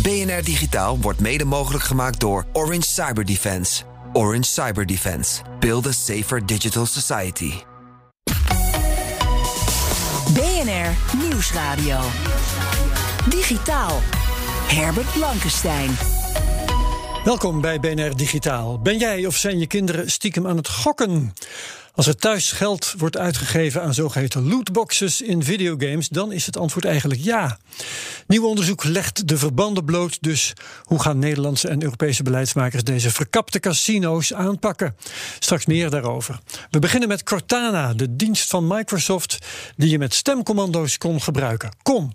BNR Digitaal wordt mede mogelijk gemaakt door Orange Cyber Defense. Orange Cyber Defense. Build a safer digital society. BNR Nieuwsradio. Digitaal. Herbert Blankenstein. Welkom bij BNR Digitaal. Ben jij of zijn je kinderen stiekem aan het gokken? Als er thuis geld wordt uitgegeven aan zogeheten lootboxes in videogames, dan is het antwoord eigenlijk ja. Nieuw onderzoek legt de verbanden bloot, dus hoe gaan Nederlandse en Europese beleidsmakers deze verkapte casino's aanpakken? Straks meer daarover. We beginnen met Cortana, de dienst van Microsoft die je met stemcommando's kon gebruiken. Kom,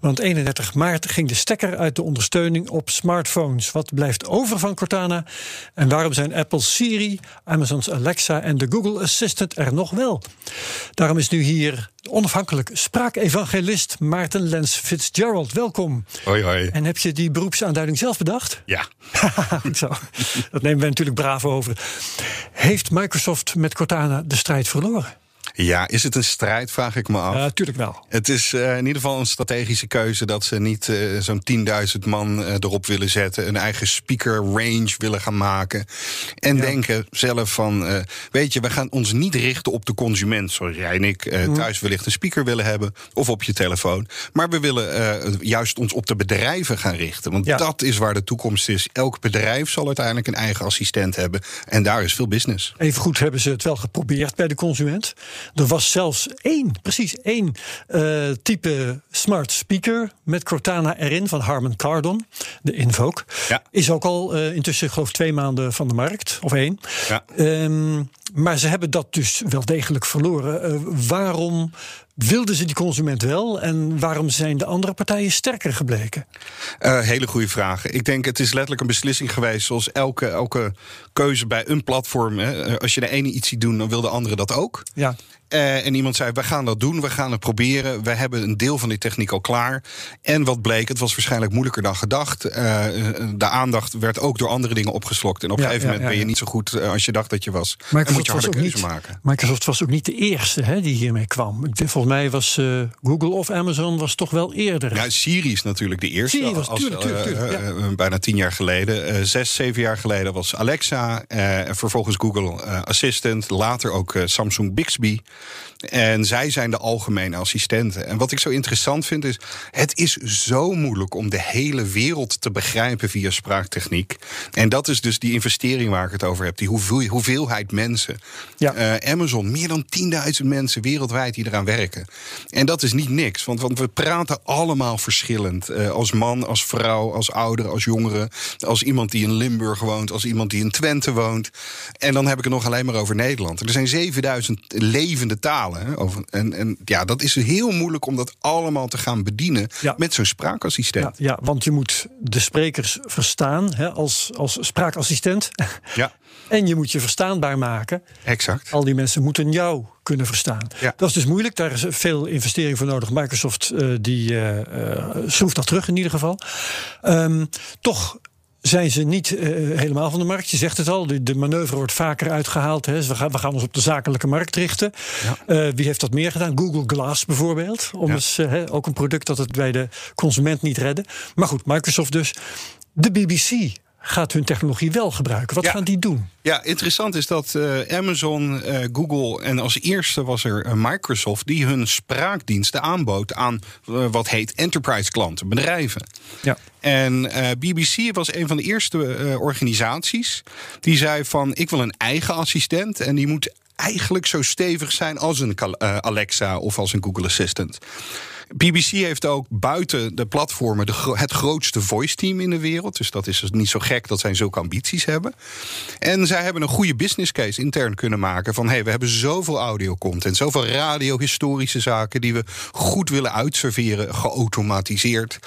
want 31 maart ging de stekker uit de ondersteuning op smartphones. Wat blijft over van Cortana en waarom zijn Apple Siri, Amazon's Alexa en de Google er nog wel? Daarom is nu hier onafhankelijk spraakevangelist Maarten Lens Fitzgerald. Welkom. Hoi, hoi. En heb je die beroepsaanduiding zelf bedacht? Ja. Goed zo. Dat nemen wij natuurlijk braaf over. Heeft Microsoft met Cortana de strijd verloren? Ja, is het een strijd, vraag ik me af. Ja, natuurlijk wel. Het is uh, in ieder geval een strategische keuze dat ze niet uh, zo'n 10.000 man uh, erop willen zetten, een eigen speaker range willen gaan maken. En ja. denken zelf van, weet je, we gaan ons niet richten op de consument, zoals jij en ik mm. thuis wellicht een speaker willen hebben of op je telefoon. Maar we willen juist ons op de bedrijven gaan richten. Want ja. dat is waar de toekomst is. Elk bedrijf zal uiteindelijk een eigen assistent hebben. En daar is veel business. Even goed hebben ze het wel geprobeerd bij de consument. Er was zelfs één, precies één uh, type smart speaker met Cortana erin van Harman Kardon, de Invoke. Ja. Is ook al uh, intussen, geloof ik, twee maanden van de markt, of één. Ja. Um, maar ze hebben dat dus wel degelijk verloren. Uh, waarom wilden ze die consument wel en waarom zijn de andere partijen sterker gebleken? Uh, hele goede vraag. Ik denk het is letterlijk een beslissing geweest, zoals elke, elke keuze bij een platform. Hè. Als je de ene iets ziet doen, dan wil de andere dat ook. Ja. Uh, en iemand zei: We gaan dat doen, we gaan het proberen. We hebben een deel van die techniek al klaar. En wat bleek, het was waarschijnlijk moeilijker dan gedacht. Uh, de aandacht werd ook door andere dingen opgeslokt. En op een Ja, gegeven ja, moment ben je niet zo goed uh, als je dacht dat je was. en Microsoft moet je harde keuze niet, maken. Microsoft was ook niet de eerste hè, die hiermee kwam. Ik denk, Volgens mij was eh, Google of Amazon was toch wel eerder. Ja, Siri is natuurlijk de eerste. Siri was- als, tuurlijk, tuurlijk, eh, tuurlijk, ja. eh, bijna tien jaar geleden. Eh, zes, zeven jaar geleden was Alexa. eh, en vervolgens Google eh, Assistant. Later ook eh, Samsung Bixby. En zij zijn de algemene assistenten. En wat ik zo interessant vind is... het is zo moeilijk om de hele wereld te begrijpen via spraaktechniek. En dat is dus die investering waar ik het over heb. Die hoeveel, hoeveelheid mensen. Ja. Eh, Amazon, meer dan 10.000 mensen wereldwijd die eraan werken. En dat is niet niks, want, want we praten allemaal verschillend. Eh, als man, als vrouw, als ouder, als jongere. Als iemand die in Limburg woont, als iemand die in Twente woont. En dan heb ik het nog alleen maar over Nederland. Er zijn 7000 levende talen. Over, en, en ja, dat is heel moeilijk om dat allemaal te gaan bedienen Ja. met zo'n spraakassistent. Ja, ja, want je moet de sprekers verstaan hè, als, als spraakassistent. Ja, En je moet je verstaanbaar maken. exact. Al die mensen moeten jou kunnen verstaan. Ja. Dat is dus moeilijk. Daar is veel investering voor nodig. Microsoft eh, die eh, schroeft dat terug in ieder geval. Ehm, toch zijn ze niet eh, helemaal van de markt. Je zegt het al, de, de manoeuvre wordt vaker uitgehaald. Hè. We, gaan, we gaan ons op de zakelijke markt richten. Eh, wie heeft dat meer gedaan? Google Glass bijvoorbeeld. Om Ja. eens, eh, hè, ook een product dat het bij de consument niet redden. Maar goed, Microsoft dus. De BBC gaat hun technologie wel gebruiken. Wat Ja. gaan die doen? Ja, interessant is dat eh, Amazon, eh, Google en als eerste was er eh, Microsoft die hun spraakdiensten aanbood aan wat heet enterprise klanten, bedrijven. Ja. En BBC was een van de eerste organisaties die zei van ik wil een eigen assistent en die moet eigenlijk zo stevig zijn als een Alexa of als een Google Assistant. BBC heeft ook buiten de platformen het grootste voice team in de wereld. Dus dat is dus niet zo gek dat zij zulke ambities hebben. En zij hebben een goede business case intern kunnen maken. Van hey, we hebben zoveel audio content, zoveel radiohistorische zaken die we goed willen uitserveren, geautomatiseerd.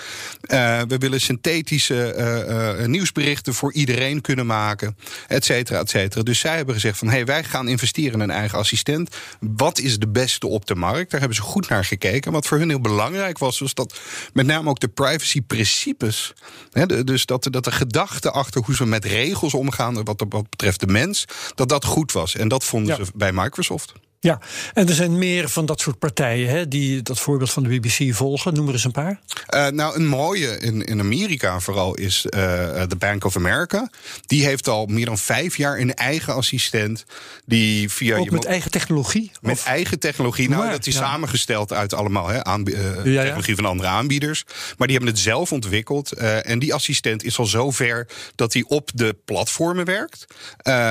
Uh, we willen synthetische uh, uh, nieuwsberichten voor iedereen kunnen maken, et cetera, et cetera. Dus zij hebben gezegd van hey, wij gaan investeren in een eigen assistent. Wat is de beste op de markt? Daar hebben ze goed naar gekeken. Wat voor hun heel belangrijk was, was dat met name ook de privacy-principes. dus dat, dat de gedachte achter hoe ze met regels omgaan, wat, wat betreft de mens, dat dat goed was. En dat vonden ze bij Microsoft. Ja, en er zijn meer van dat soort partijen hè, die dat voorbeeld van de BBC volgen. Noem er eens een paar. Uh, nou, een mooie in, in Amerika vooral is uh, de Bank of America. Die heeft al meer dan vijf jaar een eigen assistent. Die via Ook je met eigen technologie? Met of? eigen technologie. Nou, Maar, dat is ja. samengesteld uit allemaal hè, aanb- uh, Ja, ja. technologie van andere aanbieders. Maar die hebben het zelf ontwikkeld. En die assistent is al zo ver dat hij op de platformen werkt.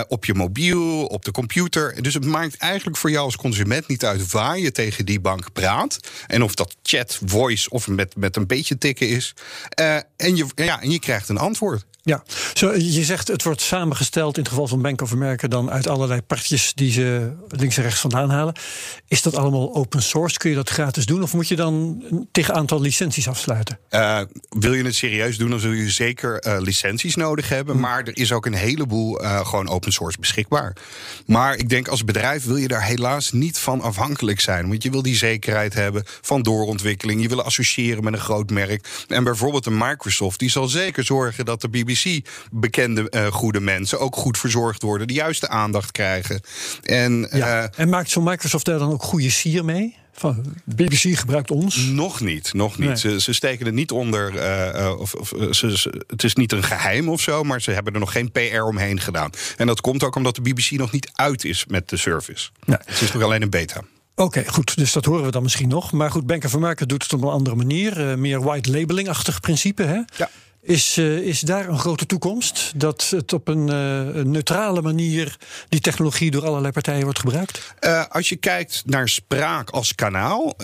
Op je mobiel, op de computer. Dus het maakt eigenlijk voor jou als consument niet uit waar je tegen die bank praat. En of dat chat, voice of met, met een beetje tikken is. Uh, en, je, ja, en je krijgt een antwoord. Ja, Zo, je zegt het wordt samengesteld in het geval van Bank of America dan uit allerlei partjes die ze links en rechts vandaan halen. Is dat allemaal open source? Kun je dat gratis doen? Of moet je dan tegen aantal licenties afsluiten? Uh, wil je het serieus doen, dan zul je zeker uh, licenties nodig hebben. Hm. Maar er is ook een heleboel uh, gewoon open source beschikbaar. Maar ik denk als bedrijf wil je daar helaas niet van afhankelijk zijn. Want je wil die zekerheid hebben van doorontwikkeling. Je wil associëren met een groot merk. En bijvoorbeeld een Microsoft, die zal zeker zorgen dat de BBC bekende uh, goede mensen ook goed verzorgd worden, de juiste aandacht krijgen. En, ja. uh, en maakt zo'n Microsoft daar dan ook goede sier mee? Van BBC gebruikt ons? Nog niet, nog niet. Nee. Ze, ze, steken het niet onder. Uh, of, of ze, ze, het is niet een geheim of zo, maar ze hebben er nog geen PR omheen gedaan. En dat komt ook omdat de BBC nog niet uit is met de service. Nee. Het is nog alleen een beta. Oké, okay, goed. Dus dat horen we dan misschien nog. Maar goed, Bank of America doet het op een andere manier. Uh, meer white labeling-achtig principe. Hè? Ja. Is, uh, is daar een grote toekomst? Dat het op een, uh, een, neutrale manier die technologie door allerlei partijen wordt gebruikt? Uh, als je kijkt naar spraak als kanaal.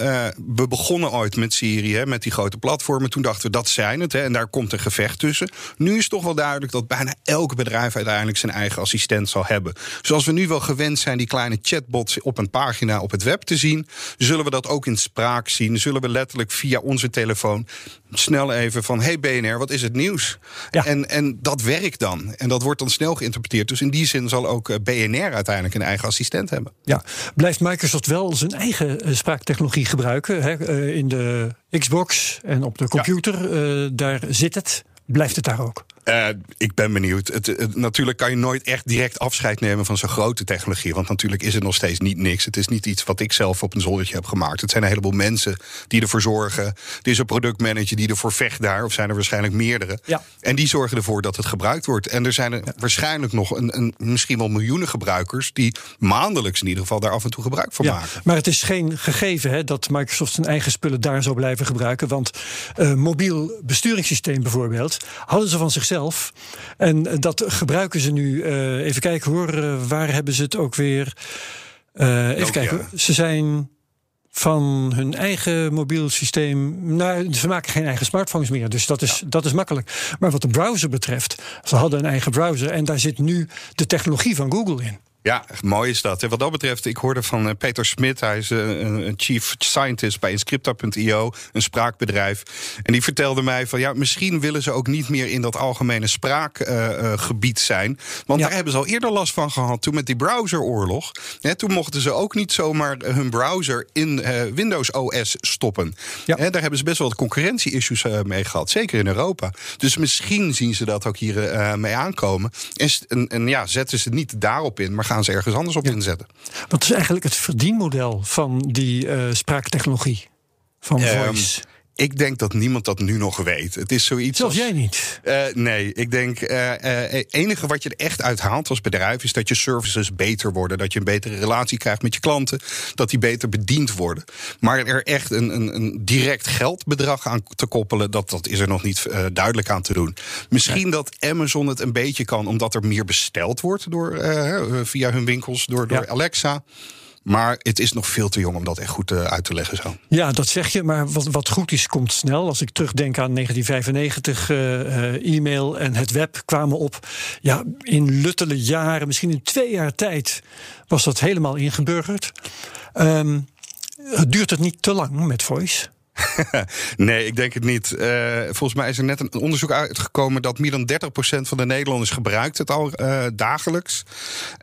we begonnen ooit met Siri, hè, met die grote platformen. Toen dachten we dat zijn het. Hè, en daar komt een gevecht tussen. Nu is toch wel duidelijk dat bijna elk bedrijf uiteindelijk zijn eigen assistent zal hebben. Zoals we nu wel gewend zijn die kleine chatbots op een pagina op het web te zien. Zullen we dat ook in spraak zien? Zullen we letterlijk via onze telefoon snel even van: hey BNR, wat is het nieuws? Ja. En, en dat werkt dan. En dat wordt dan snel geïnterpreteerd. Dus in die zin zal ook eh, BNR uiteindelijk een eigen assistent hebben. Ja, blijft Microsoft wel zijn eigen uh, spraaktechnologie gebruiken? Hè? Uh, in de Xbox en op de computer, ja. daar zit het. Blijft het daar ook? Uh, ik ben benieuwd. Het, het, natuurlijk kan je nooit echt direct afscheid nemen van zo'n grote technologie. Want natuurlijk is het nog steeds niet niks. Het is niet iets wat ik zelf op een zoldertje heb gemaakt. Het zijn een heleboel mensen die ervoor zorgen. Er is een productmanager die ervoor vecht daar. Of zijn er waarschijnlijk meerdere. Ja. En die zorgen ervoor dat het gebruikt wordt. En er zijn er ja. waarschijnlijk nog een, een, misschien wel miljoenen gebruikers. die maandelijks in ieder geval daar af en toe gebruik van ja, maken. Maar het is geen gegeven hè, dat Microsoft zijn eigen spullen daar zou blijven gebruiken. Want uh, mobiel besturingssysteem bijvoorbeeld hadden ze van zichzelf. En dat gebruiken ze nu. Uh, even kijken hoor, uh, waar hebben ze het ook weer? Even kijken. Ze zijn van hun eigen mobiel systeem. Nou, ze maken geen eigen smartphones meer. Dus dat is, ja. dat is makkelijk. Maar wat de browser betreft, ze hadden een eigen browser. En daar zit nu de technologie van Google in. Ja, mooi is dat. En wat dat betreft, ik hoorde van uh, Peter Smit, hij is uh, een chief scientist bij Inscripta.io, een spraakbedrijf. En die vertelde mij van ja, misschien willen ze ook niet meer in dat algemene spraakgebied uh, zijn. Want ja. daar hebben ze al eerder last van gehad. Toen met die browseroorlog. Hè, toen mochten ze ook niet zomaar hun browser in Windows OS stoppen. Ja. Hè, daar hebben ze best wel concurrentie-issues mee gehad. Zeker in Europa. Dus misschien zien ze dat ook hier mee aankomen. En, en, en ja, zetten ze niet daarop in, maar gaan ze ergens anders op inzetten. Wat is eigenlijk het verdienmodel van die uh, spraaktechnologie? Van um, voice? Ik denk dat niemand dat nu nog weet. Het is zoiets. Zelfs als, jij niet? Uh, nee, ik denk. Het uh, uh, enige wat je er echt uit haalt als bedrijf. is dat je services beter worden. Dat je een betere relatie krijgt met je klanten. Dat die beter bediend worden. Maar er echt een, een, een direct geldbedrag aan te koppelen. Dat, dat is er nog niet eh, duidelijk aan te doen. Misschien dat Amazon het een beetje kan. omdat er meer besteld wordt door, via hun winkels. door, door ja. Alexa. Maar het is nog veel te jong om dat echt goed uh, uit te leggen zo. Ja, dat zeg je. Maar wat, wat goed is, komt snel. Als ik terugdenk aan 1995, uh, e-mail en het web kwamen op. Ja, in luttele jaren, misschien in twee jaar tijd, was dat helemaal ingeburgerd. Um, duurt het niet te lang met voice? nee, ik denk het niet. Uh, volgens mij is er net een onderzoek uitgekomen dat meer dan 30% van de Nederlanders gebruikt het al uh, dagelijks.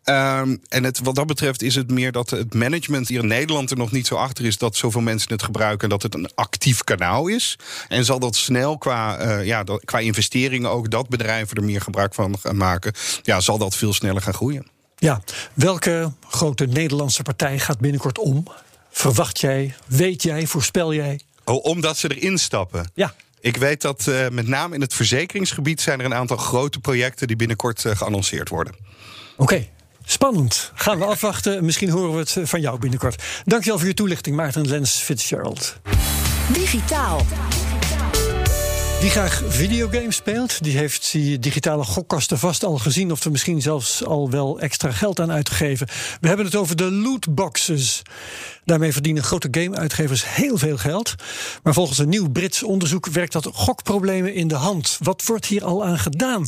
Um, en het, wat dat betreft is het meer dat het management hier in Nederland er nog niet zo achter is dat zoveel mensen het gebruiken en dat het een actief kanaal is. En zal dat snel qua, uh, ja, qua investeringen ook dat bedrijven er meer gebruik van gaan maken, ja, zal dat veel sneller gaan groeien. Ja, welke grote Nederlandse partij gaat binnenkort om? Verwacht jij, weet jij, voorspel jij? Oh, omdat ze erin stappen? Ja. Ik weet dat uh, met name in het verzekeringsgebied zijn er een aantal grote projecten die binnenkort uh, geannonceerd worden. Oké. Okay. Spannend. Gaan we afwachten. Misschien horen we het eh, van jou binnenkort. Dankjewel voor je toelichting, Maarten Lens Fitzgerald. Digitaal. Wie graag videogames speelt, die heeft die digitale gokkasten vast al gezien... of er misschien zelfs al wel extra geld aan uitgegeven. We hebben het over de lootboxes. Daarmee verdienen grote gameuitgevers heel veel geld. Maar volgens een nieuw Brits onderzoek werkt dat gokproblemen in de hand. Wat wordt hier al aan gedaan?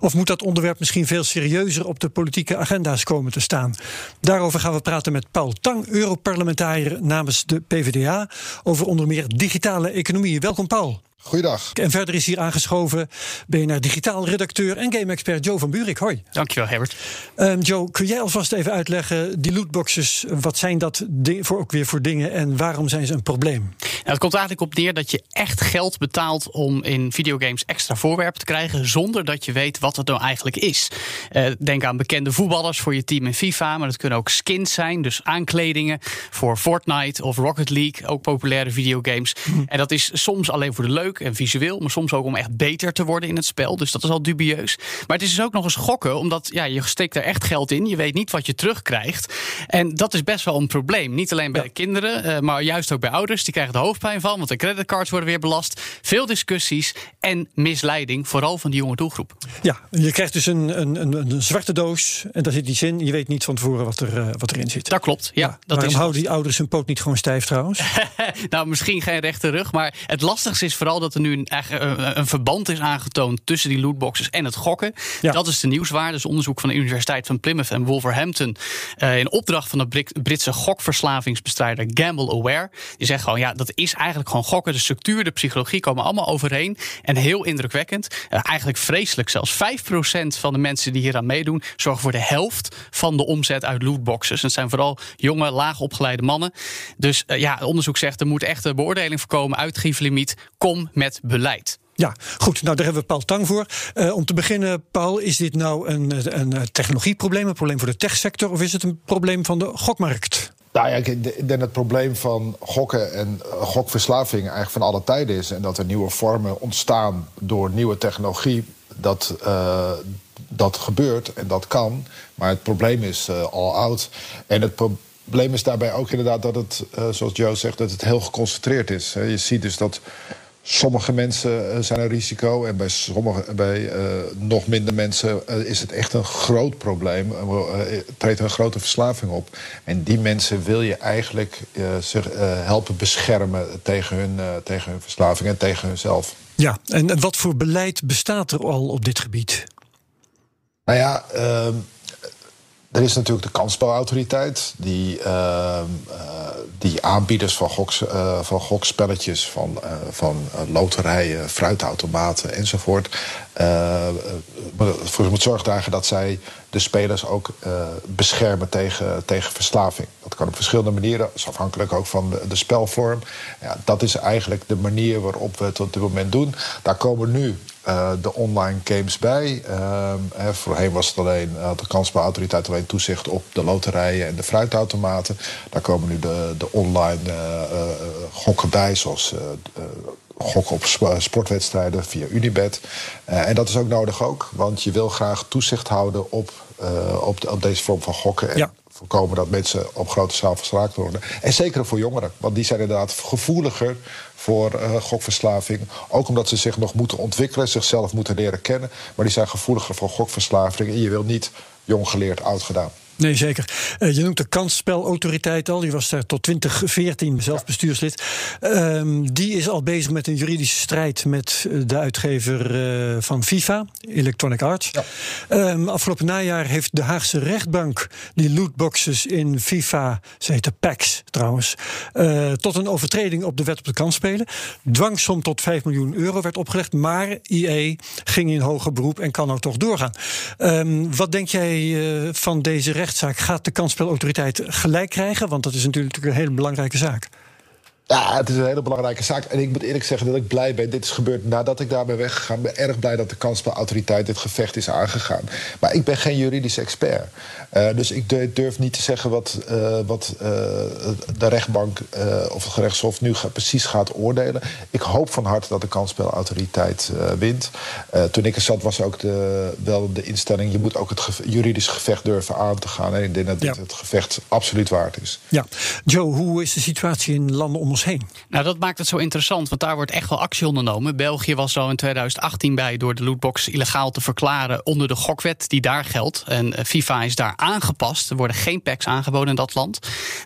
Of moet dat onderwerp misschien veel serieuzer op de politieke agenda's komen te staan? Daarover gaan we praten met Paul Tang, Europarlementariër namens de PvdA... over onder meer digitale economie. Welkom, Paul. Goeiedag. En verder is hier aangeschoven BNR Digitaal redacteur en game-expert Joe van Buurik. Hoi. Dankjewel, Herbert. Um, Joe, kun jij alvast even uitleggen, die lootboxes, wat zijn dat voor, ook weer voor dingen en waarom zijn ze een probleem? Nou, het komt eigenlijk op neer dat je echt geld betaalt om in videogames extra voorwerpen te krijgen, zonder dat je weet wat het nou eigenlijk is. Uh, denk aan bekende voetballers voor je team in FIFA, maar dat kunnen ook skins zijn, dus aankledingen voor Fortnite of Rocket League, ook populaire videogames. Hm. En dat is soms alleen voor de leuk en visueel, maar soms ook om echt beter te worden in het spel. Dus dat is al dubieus. Maar het is dus ook nog eens gokken, omdat ja, je steekt er echt geld in. Je weet niet wat je terugkrijgt. En dat is best wel een probleem. Niet alleen bij de kinderen, uh, maar juist ook bij ouders. Die krijgen er hoofdpijn van, want de creditcards worden weer belast. Veel discussies en misleiding, vooral van die jonge doelgroep. Ja, je krijgt dus een, een, een, een zwarte doos en daar zit iets in. Je weet niet van tevoren wat, er, uh, wat erin zit. Dat klopt, ja. ja dat waarom houden die ouders hun poot niet gewoon stijf trouwens? nou, misschien geen rechte rug, maar het lastigste is vooral dat er nu een, een, verband is aangetoond tussen die lootboxes en het gokken. Ja. Dat is de nieuwswaarde. Dus onderzoek van de Universiteit van Plymouth en Wolverhampton. Uh, in opdracht van de Britse gokverslavingsbestrijder Gamble Aware. Die zegt gewoon, ja, dat is eigenlijk gewoon gokken. De structuur, de psychologie komen allemaal overeen. En heel indrukwekkend. Uh, eigenlijk vreselijk zelfs. 5% van de mensen die hier aan meedoen zorgen voor de helft van de omzet uit lootboxes. Het zijn vooral jonge, laag opgeleide mannen. Dus uh, ja, onderzoek zegt er moet echt een beoordeling voorkomen. Uitgiflimiet. Kom met beleid. Ja, goed. Nou, daar hebben we Paul Tang voor. Uh, om te beginnen, Paul, is dit nou een, een technologieprobleem, een probleem voor de techsector, of is het een probleem van de gokmarkt? Nou ja, ik denk dat het probleem van gokken en gokverslaving eigenlijk van alle tijden is. En dat er nieuwe vormen ontstaan door nieuwe technologie. Dat, uh, dat gebeurt en dat kan. Maar het probleem is uh, al oud. En het probleem is daarbij ook inderdaad dat het, zoals Joe zegt, dat het heel geconcentreerd is. Je ziet dus dat sommige mensen uh, zijn een risico en bij, sommige, bij uh, nog minder mensen uh, is het echt een groot probleem. treedt een grote verslaving op. En die mensen wil je eigenlijk zich helpen beschermen tegen hun, tegen hun verslaving en tegen hunzelf. Ja, en wat voor beleid bestaat er al op dit gebied? Nou ja, ehm, er is natuurlijk de kansspelautoriteit, die, uh, die aanbieders van, uh, van gokspelletjes, van, uh, van loterijen, fruitautomaten enzovoort, voor moet zorg dragen dat zij de spelers ook beschermen tegen, tegen verslaving. Dat kan op verschillende manieren, dat is afhankelijk ook van de, de spelvorm. Ja, dat is eigenlijk de manier waarop we het op dit moment doen. Daar komen nu uh, de online games bij. Uh, voorheen was het alleen, uh, de kansspelautoriteit alleen toezicht op de loterijen en de fruitautomaten. Daar komen nu de, de online gokken bij, zoals gokken op sportwedstrijden via Unibet. en dat is ook nodig ook, want je wil graag toezicht houden op, op, op, deze vorm van gokken. En voorkomen dat mensen op grote schaal verslaafd worden. En zeker voor jongeren, want die zijn inderdaad gevoeliger voor uh, gokverslaving. Ook omdat ze zich nog moeten ontwikkelen, zichzelf moeten leren kennen. Maar die zijn gevoeliger voor gokverslaving. En je wil niet jong geleerd, oud gedaan. Nee, zeker. Uh, je noemt de kansspelautoriteit al. Die was daar tot 2014 zelf bestuurslid. Uh, die is al bezig met een juridische strijd met de uitgever uh, van FIFA, Electronic Arts. Ja. Um, afgelopen najaar heeft de Haagse rechtbank die lootboxes in FIFA, ze heette PAX trouwens, uh, tot een overtreding op de wet op de kansspelen. Dwangsom tot 5 miljoen euro werd opgelegd, maar IE ging in hoger beroep en kan nou toch doorgaan. Um, wat denk jij van deze recht? Gaat de kansspelautoriteit gelijk krijgen? Want dat is natuurlijk een hele belangrijke zaak. Ja, het is een hele belangrijke zaak. En ik moet eerlijk zeggen dat ik blij ben. Dit is gebeurd nadat ik daar ben weggegaan. Ik ben erg blij dat de kansspelautoriteit dit gevecht is aangegaan. Maar ik ben geen juridisch expert. Uh, dus ik durf niet te zeggen wat, uh, wat uh, de rechtbank of het gerechtshof nu ga, precies gaat oordelen. Ik hoop van harte dat de kansspelautoriteit wint. toen ik er zat was ook de, wel de instelling... je moet ook het juridisch gevecht durven aan te gaan. En ik denk dat dit ja. het gevecht absoluut waard is. Ja. Joe, hoe is de situatie in landen om ons heen? Nou, dat maakt het zo interessant, want daar wordt echt wel actie ondernomen. België was zo in 2018 bij door de lootbox illegaal te verklaren onder de gokwet die daar geldt. En FIFA is daar aangepast. Er worden geen packs aangeboden in dat land.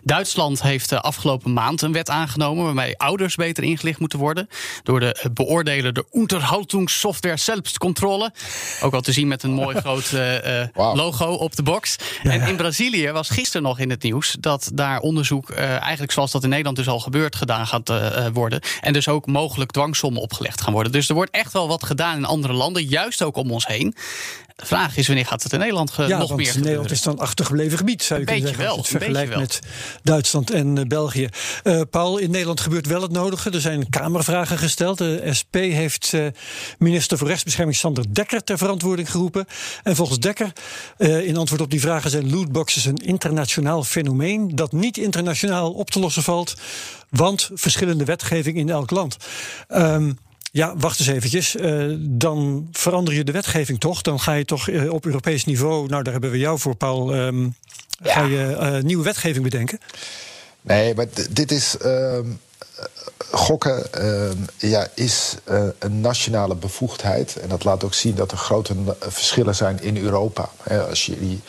Duitsland heeft de afgelopen maand een wet aangenomen waarmee ouders beter ingelicht moeten worden door de beoordeler de Unterhaltungssoftware Selbstcontrole. Ook al te zien met een mooi groot uh, wow. logo op de box. Ja, en in Brazilië was gisteren nog in het nieuws dat daar onderzoek, uh, eigenlijk zoals dat in Nederland dus al gebeurt, gedaan gaat uh, worden. En dus ook mogelijk dwangsommen opgelegd gaan worden. Dus er wordt echt wel wat gedaan in andere landen, juist ook om ons heen. De vraag is wanneer gaat het in Nederland ja, nog meer gebeuren? Nederland is dan achtergebleven gebied, zou je een kunnen zeggen. Wel, als je het vergelijkt met Duitsland en uh, België. Uh, Paul, in Nederland gebeurt wel het nodige. Er zijn kamervragen gesteld. De SP heeft uh, minister voor Rechtsbescherming Sander Dekker ter verantwoording geroepen. En volgens Dekker, in antwoord op die vragen, zijn lootboxes een internationaal fenomeen dat niet internationaal op te lossen valt, want verschillende wetgeving in elk land. Um, ja, wacht eens eventjes. Uh, dan verander je de wetgeving toch? Dan ga je toch uh, op Europees niveau, nou daar hebben we jou voor, Paul, um, ja. ga je uh, nieuwe wetgeving bedenken? Nee, maar dit is. gokken ja, is een nationale bevoegdheid. En dat laat ook zien dat er grote verschillen zijn in Europa. als je die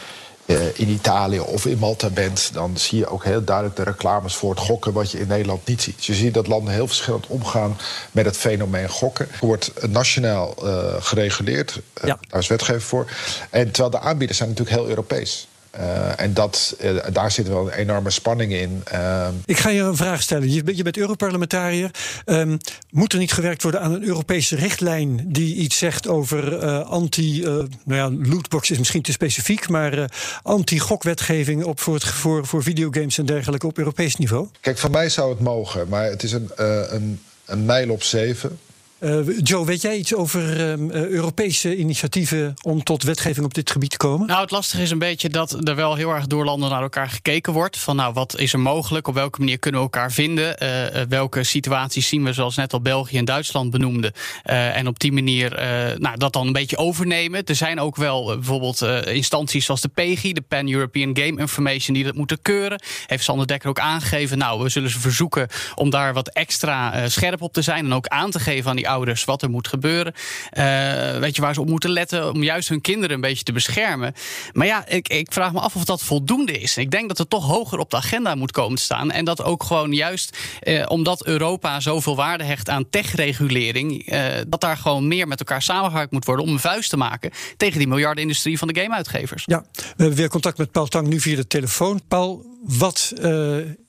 uh, in Italië of in Malta bent, dan zie je ook heel duidelijk de reclames voor het gokken, wat je in Nederland niet ziet. Je ziet dat landen heel verschillend omgaan met het fenomeen gokken. Het wordt nationaal uh, gereguleerd, uh, ja. daar is wetgeving voor. En terwijl de aanbieders zijn natuurlijk heel Europees. Uh, en dat, uh, daar zit wel een enorme spanning in. Uh, Ik ga je een vraag stellen. Je bent, je bent Europarlementariër. Um, moet er niet gewerkt worden aan een Europese richtlijn die iets zegt over anti. nou ja, lootbox is misschien te specifiek, maar anti-gokwetgeving op voor, het, voor, voor videogames en dergelijke op Europees niveau? Kijk, van mij zou het mogen, maar het is een, een, een mijl op zeven. Uh, Joe, weet jij iets over uh, Europese initiatieven om tot wetgeving op dit gebied te komen? Nou, het lastige is een beetje dat er wel heel erg door landen naar elkaar gekeken wordt. Van nou, wat is er mogelijk? Op welke manier kunnen we elkaar vinden? Uh, welke situaties zien we, zoals net al België en Duitsland benoemden? en op die manier nou, dat dan een beetje overnemen. Er zijn ook wel bijvoorbeeld instanties zoals de PEGI, de Pan-European Game Information, die dat moeten keuren. Heeft Sander Dekker ook aangegeven. Nou, we zullen ze verzoeken om daar wat extra scherp op te zijn en ook aan te geven aan die ouders wat er moet gebeuren. Uh, weet je waar ze op moeten letten om juist hun kinderen een beetje te beschermen. Maar ja, ik, ik vraag me af of dat voldoende is. Ik denk dat het toch hoger op de agenda moet komen te staan. En dat ook gewoon juist uh, omdat Europa zoveel waarde hecht aan techregulering, uh, dat daar gewoon meer met elkaar samengewerkt moet worden om een vuist te maken tegen die miljardenindustrie van de gameuitgevers. Ja, we hebben weer contact met Paul Tang nu via de telefoon. Paul, wat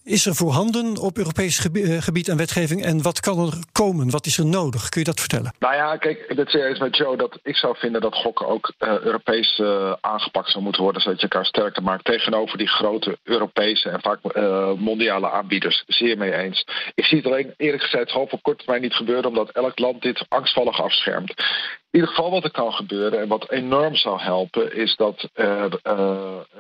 is er voorhanden op Europees gebied, gebied en wetgeving en wat kan er komen? Wat is er nodig? Kun je dat vertellen? Nou ja, kijk, het is met Joe dat ik zou vinden dat gokken ook uh, Europees uh, aangepakt zou moeten worden, zodat je elkaar sterker maakt tegenover die grote Europese en vaak mondiale aanbieders. Zeer mee eens. Ik zie het alleen eerlijk gezegd hoop op korte termijn niet gebeuren, omdat elk land dit angstvallig afschermt. In ieder geval wat er kan gebeuren en wat enorm zou helpen, is dat er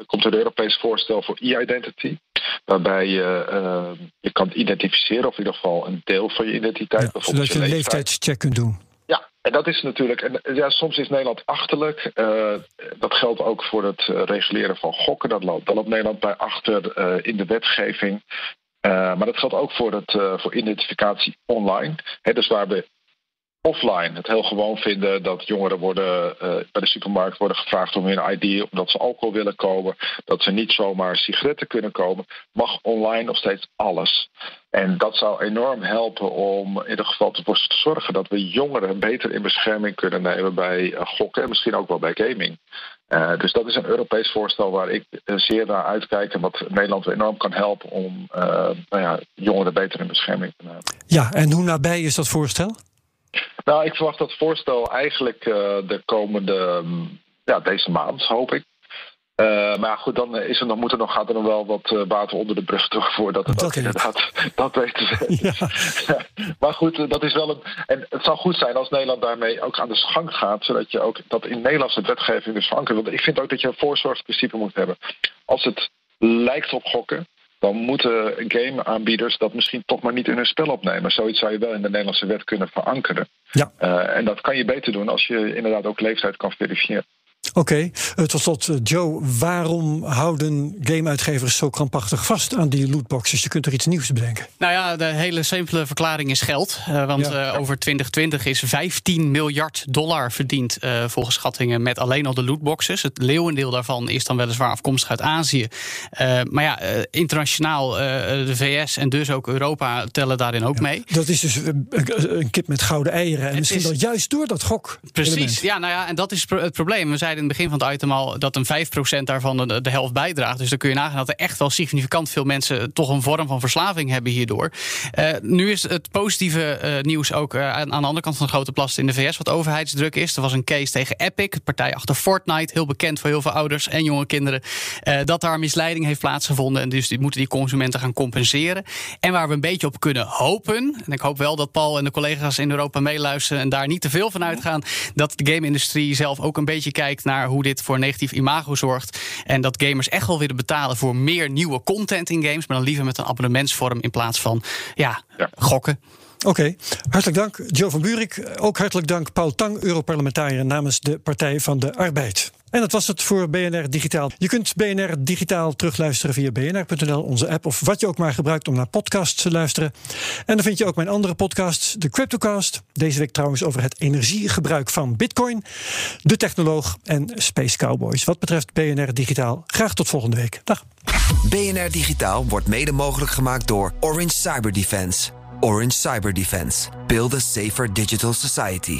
komt een Europees voorstel voor e-identity. Waarbij je, uh, je kan identificeren, of in ieder geval een deel van je identiteit. Ja, bijvoorbeeld zodat je een leeftijdscheck kunt doen. Ja, en dat is natuurlijk. En ja, soms is Nederland achterlijk. Uh, dat geldt ook voor het reguleren van gokken. Dat loopt, dat loopt Nederland bij achter in de wetgeving. maar dat geldt ook voor, het, voor identificatie online. He, dus waar we offline het heel gewoon vinden dat jongeren worden, uh, bij de supermarkt worden gevraagd om hun ID omdat ze alcohol willen kopen, dat ze niet zomaar sigaretten kunnen kopen, mag online nog steeds alles. En dat zou enorm helpen om in ieder geval te zorgen dat we jongeren beter in bescherming kunnen nemen bij uh, gokken en misschien ook wel bij gaming. Uh, dus dat is een Europees voorstel waar ik zeer naar uitkijk en wat Nederland enorm kan helpen om nou ja, jongeren beter in bescherming te nemen. Ja, en hoe nabij is dat voorstel? Nou, ik verwacht dat voorstel eigenlijk uh, de komende, um, ja, deze maand, hoop ik. Uh, maar goed, dan is er nog, moet er nog, gaat er nog wel wat uh, water onder de brug terug voordat het dat ook inderdaad dat weten we. Ja. maar goed, dat is wel een. En het zou goed zijn als Nederland daarmee ook aan de gang gaat, zodat je ook dat in Nederlandse wetgeving dus verankert. Want ik vind ook dat je een voorzorgsprincipe moet hebben. Als het lijkt op gokken, dan moeten gameaanbieders dat misschien toch maar niet in hun spel opnemen. Zoiets zou je wel in de Nederlandse wet kunnen verankeren. Ja. Uh, en dat kan je beter doen als je inderdaad ook leeftijd kan verifiëren. Oké, okay. uh, tot slot, uh, Joe, waarom houden gameuitgevers zo krampachtig vast aan die lootboxes? Je kunt er iets nieuws bedenken. Nou ja, de hele simpele verklaring is geld. Uh, want ja. over 2020 is 15 miljard dollar verdiend volgens schattingen met alleen al de lootboxes. Het leeuwendeel daarvan is dan weliswaar afkomstig uit Azië. maar ja, internationaal de VS en dus ook Europa tellen daarin ook ja. mee. Dat is dus een kip met gouden eieren. En het misschien is... wel juist door dat gok. Precies, ja, nou ja, en dat is het probleem. We zeiden het begin van het item al dat een 5% daarvan de, helft bijdraagt. Dus dan kun je nagaan dat er echt wel significant veel mensen toch een vorm van verslaving hebben hierdoor. Uh, nu is het positieve uh, nieuws ook uh, aan, aan de andere kant van de grote plas in de VS wat overheidsdruk is. Er was een case tegen Epic, de partij achter Fortnite, heel bekend voor heel veel ouders en jonge kinderen, dat daar misleiding heeft plaatsgevonden en dus die moeten die consumenten gaan compenseren. En waar we een beetje op kunnen hopen, en ik hoop wel dat Paul en de collega's in Europa meeluisteren en daar niet te veel van uitgaan, dat de game-industrie zelf ook een beetje kijkt naar hoe dit voor negatief imago zorgt. En dat gamers echt wel willen betalen voor meer nieuwe content in games. Maar dan liever met een abonnementsvorm in plaats van ja, ja. gokken. Oké, okay. hartelijk dank Joe van Buurik. Ook hartelijk dank Paul Tang, Europarlementariër namens de Partij van de Arbeid. En dat was het voor BNR Digitaal. Je kunt BNR Digitaal terugluisteren via bnr.nl, onze app... of wat je ook maar gebruikt om naar podcasts te luisteren. En dan vind je ook mijn andere podcasts, de Cryptocast... deze week trouwens over het energiegebruik van bitcoin... De Technoloog en Space Cowboys. Wat betreft BNR Digitaal, graag tot volgende week. Dag. BNR Digitaal wordt mede mogelijk gemaakt door Orange Cyber Defense. Orange Cyber Defense. Build a safer digital society.